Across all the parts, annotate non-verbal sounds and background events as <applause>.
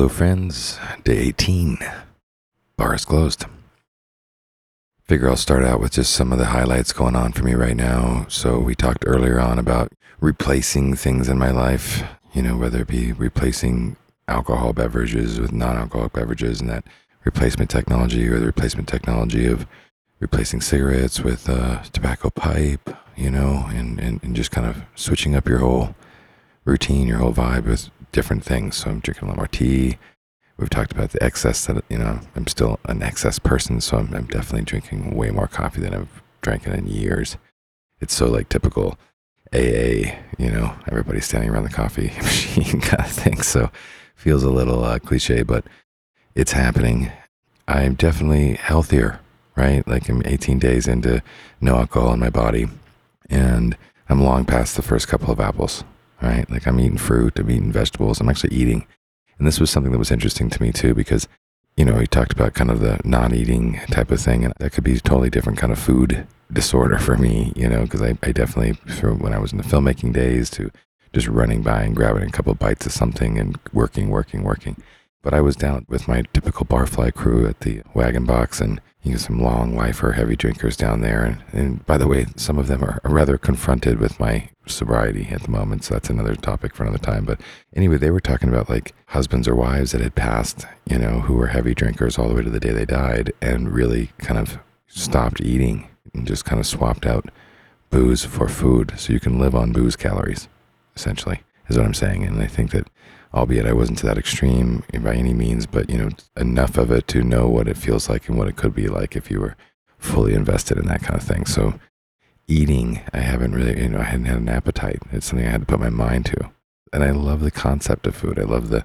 Hello, friends. Day 18. Bar is closed. Figure I'll start out with just some of the highlights going on for me right now. So, we talked earlier on about replacing things in my life, you know, whether it be replacing alcohol beverages with non alcoholic beverages and that replacement technology or the replacement technology of replacing cigarettes with a tobacco pipe, you know, and, and, and just kind of switching up your whole routine, your whole vibe with different things. So I'm drinking a lot more tea. We've talked about the excess that, you know, I'm still an excess person. So I'm, I'm definitely drinking way more coffee than I've drank in years. It's so like typical AA, you know, everybody standing around the coffee <laughs> machine <laughs> kind of thing. So feels a little uh, cliche, but it's happening. I'm definitely healthier, right? Like I'm 18 days into no alcohol in my body and I'm long past the first couple of apples right? Like I'm eating fruit, I'm eating vegetables, I'm actually eating. And this was something that was interesting to me too, because, you know, he talked about kind of the non eating type of thing. And that could be a totally different kind of food disorder for me, you know, because I, I definitely, from when I was in the filmmaking days to just running by and grabbing a couple bites of something and working, working, working. But I was down with my typical barfly crew at the wagon box and you know, some long lifer heavy drinkers down there. And, and by the way, some of them are rather confronted with my sobriety at the moment. So that's another topic for another time. But anyway, they were talking about like husbands or wives that had passed, you know, who were heavy drinkers all the way to the day they died and really kind of stopped eating and just kind of swapped out booze for food. So you can live on booze calories, essentially, is what I'm saying. And I think that albeit I wasn't to that extreme by any means, but you know, enough of it to know what it feels like and what it could be like if you were fully invested in that kind of thing. So eating, I haven't really, you know, I hadn't had an appetite. It's something I had to put my mind to. And I love the concept of food. I love the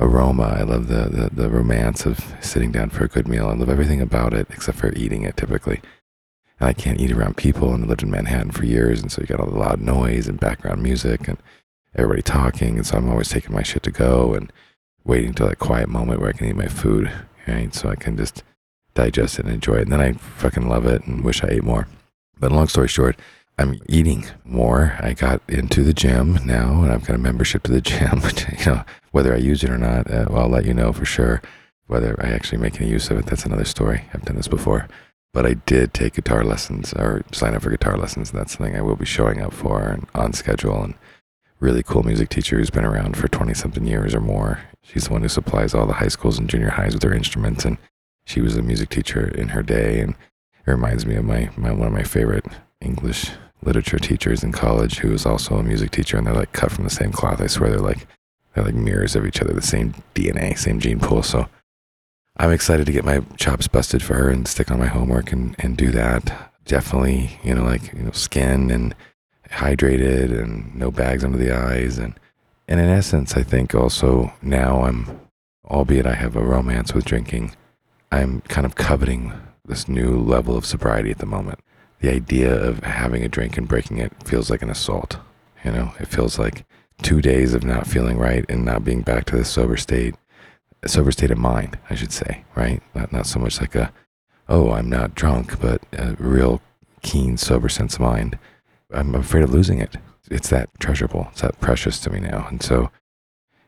aroma. I love the, the, the romance of sitting down for a good meal. I love everything about it except for eating it typically. And I can't eat around people and I lived in Manhattan for years. And so you got all the loud noise and background music and everybody talking. And so I'm always taking my shit to go and waiting till that quiet moment where I can eat my food, right? So I can just digest it and enjoy it. And then I fucking love it and wish I ate more. But long story short, I'm eating more. I got into the gym now, and I've got a membership to the <laughs> gym. you know, whether I use it or not, uh, well, I'll let you know for sure. Whether I actually make any use of it, that's another story. I've done this before. But I did take guitar lessons or sign up for guitar lessons. And that's something I will be showing up for and on schedule. And really cool music teacher who's been around for 20 something years or more. She's the one who supplies all the high schools and junior highs with their instruments. And she was a music teacher in her day. And it reminds me of my, my one of my favorite English literature teachers in college who was also a music teacher. And they're like cut from the same cloth. I swear they're like, they're like mirrors of each other, the same DNA, same gene pool. So I'm excited to get my chops busted for her and stick on my homework and, and do that. Definitely, you know, like, you know, skin and hydrated and no bags under the eyes. And, and in essence, I think also now I'm, albeit I have a romance with drinking, I'm kind of coveting this new level of sobriety at the moment. The idea of having a drink and breaking it feels like an assault. You know, it feels like two days of not feeling right and not being back to the sober state, sober state of mind, I should say, right? Not, not so much like a, oh, I'm not drunk, but a real keen, sober sense of mind I'm afraid of losing it. It's that treasurable. It's that precious to me now. And so,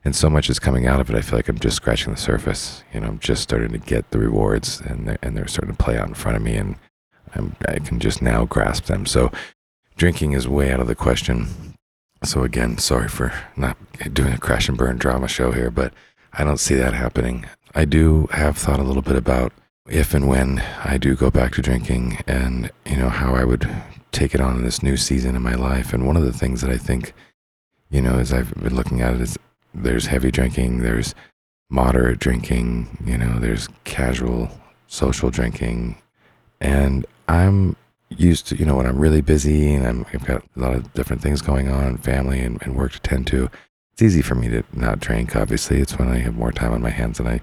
and so much is coming out of it. I feel like I'm just scratching the surface. You know, I'm just starting to get the rewards, and they're, and they're starting to play out in front of me, and I'm, I can just now grasp them. So, drinking is way out of the question. So again, sorry for not doing a crash and burn drama show here, but I don't see that happening. I do have thought a little bit about if and when I do go back to drinking and, you know, how I would take it on in this new season in my life. And one of the things that I think, you know, as I've been looking at it is there's heavy drinking, there's moderate drinking, you know, there's casual social drinking. And I'm used to, you know, when I'm really busy and I'm, I've got a lot of different things going on, family and, and work to tend to, it's easy for me to not drink. Obviously, it's when I have more time on my hands than I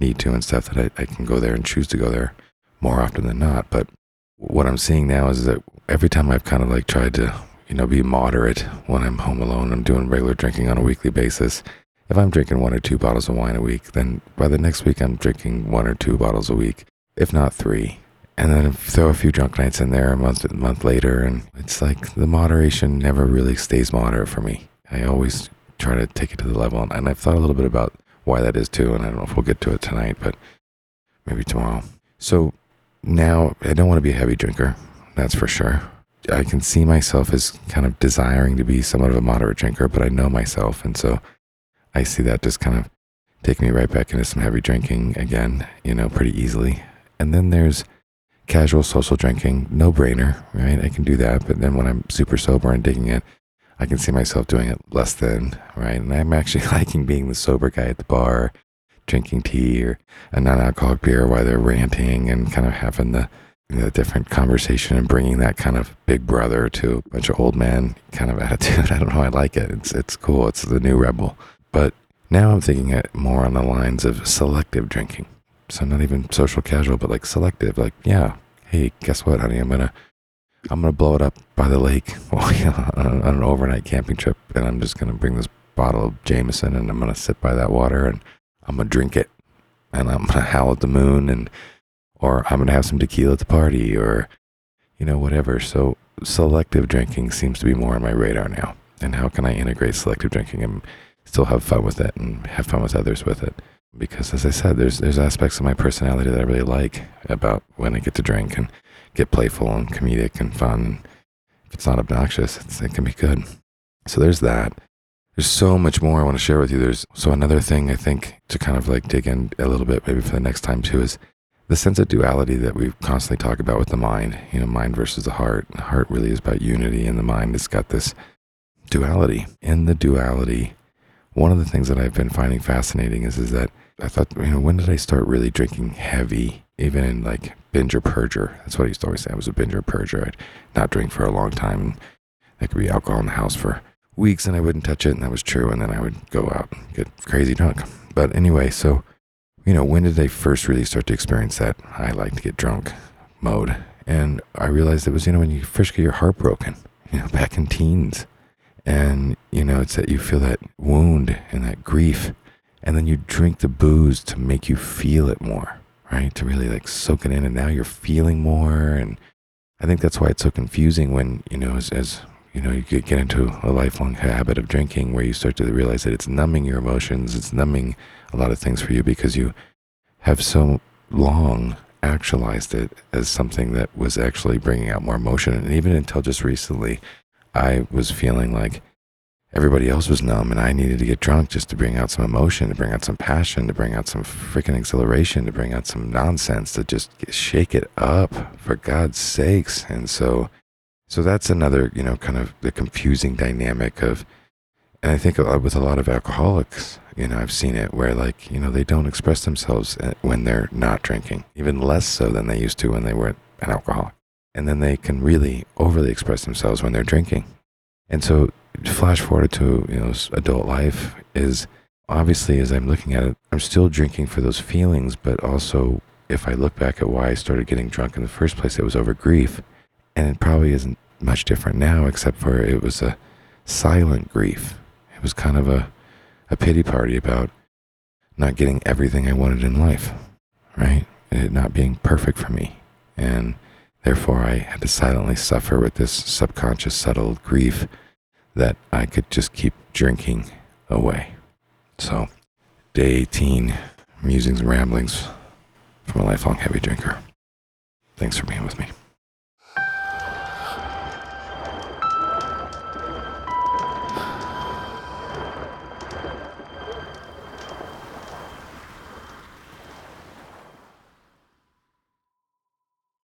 need to and stuff that I, I can go there and choose to go there more often than not. But what I'm seeing now is that every time I've kind of like tried to, you know, be moderate when I'm home alone, I'm doing regular drinking on a weekly basis. If I'm drinking one or two bottles of wine a week, then by the next week I'm drinking one or two bottles a week, if not three. And then throw a few drunk nights in there a month a month later, and it's like the moderation never really stays moderate for me. I always try to take it to the level, and I've thought a little bit about why that is too. And I don't know if we'll get to it tonight, but maybe tomorrow. So now I don't want to be a heavy drinker. That's for sure. I can see myself as kind of desiring to be somewhat of a moderate drinker, but I know myself. And so I see that just kind of take me right back into some heavy drinking again, you know, pretty easily. And then there's casual social drinking, no brainer, right? I can do that. But then when I'm super sober and digging it, I can see myself doing it less than, right? And I'm actually <laughs> liking being the sober guy at the bar, drinking tea or a non alcoholic beer while they're ranting and kind of having the, the different conversation and bringing that kind of big brother to a bunch of old man kind of <laughs> attitude. I don't know. I like it. It's, it's cool. It's the new rebel. But now I'm thinking it more on the lines of selective drinking. So not even social casual, but like selective. Like, yeah, hey, guess what, honey? I'm gonna I'm gonna blow it up by the lake <laughs> on, an overnight camping trip, and I'm just gonna bring this bottle of Jameson, and I'm gonna sit by that water, and I'm gonna drink it, and I'm gonna howl at the moon, and or I'm gonna have some tequila at the party, or you know whatever. So selective drinking seems to be more on my radar now. And how can I integrate selective drinking and still have fun with it and have fun with others with it? Because as I said, there's there's aspects of my personality that I really like about when I get to drink and get playful and comedic and fun. If it's not obnoxious, it can be good. So there's that. There's so much more I want to share with you. There's so another thing I think to kind of like dig in a little bit, maybe for the next time too, is the sense of duality that we constantly talk about with the mind. You know, mind versus the heart. The heart really is about unity, and the mind has got this duality. In the duality, one of the things that I've been finding fascinating is is that I thought, you know, when did I start really drinking heavy, even in like binge or purger? That's what I used to always say. I was a binge or purger. I'd not drink for a long time. There could be alcohol in the house for weeks and I wouldn't touch it. And that was true. And then I would go out and get crazy drunk. But anyway, so, you know, when did I first really start to experience that I like to get drunk mode? And I realized it was, you know, when you first get your heart broken, you know, back in teens. And, you know, it's that you feel that wound and that grief and then you drink the booze to make you feel it more, right? To really like soak it in, and now you're feeling more. And I think that's why it's so confusing when you know, as, as you know, you get into a lifelong habit of drinking, where you start to realize that it's numbing your emotions, it's numbing a lot of things for you because you have so long actualized it as something that was actually bringing out more emotion. And even until just recently, I was feeling like everybody else was numb and I needed to get drunk just to bring out some emotion, to bring out some passion, to bring out some freaking exhilaration, to bring out some nonsense, to just shake it up for God's sakes. And so, so that's another, you know, kind of the confusing dynamic of, and I think with a lot of alcoholics, you know, I've seen it where like, you know, they don't express themselves uh, when they're not drinking, even less so than they used to when they were an alcoholic. And then they can really overly express themselves when they're drinking. And so flash forward to you know adult life is obviously as I'm looking at it, I'm still drinking for those feelings, but also if I look back at why I started getting drunk in the first place, it was over grief. And it probably isn't much different now, except for it was a silent grief. It was kind of a, a pity party about not getting everything I wanted in life, right? It not being perfect for me. And therefore, I had to silently suffer with this subconscious, subtle grief that I could just keep drinking away. So, day 18, musings and ramblings from a lifelong heavy drinker. Thanks for being with me.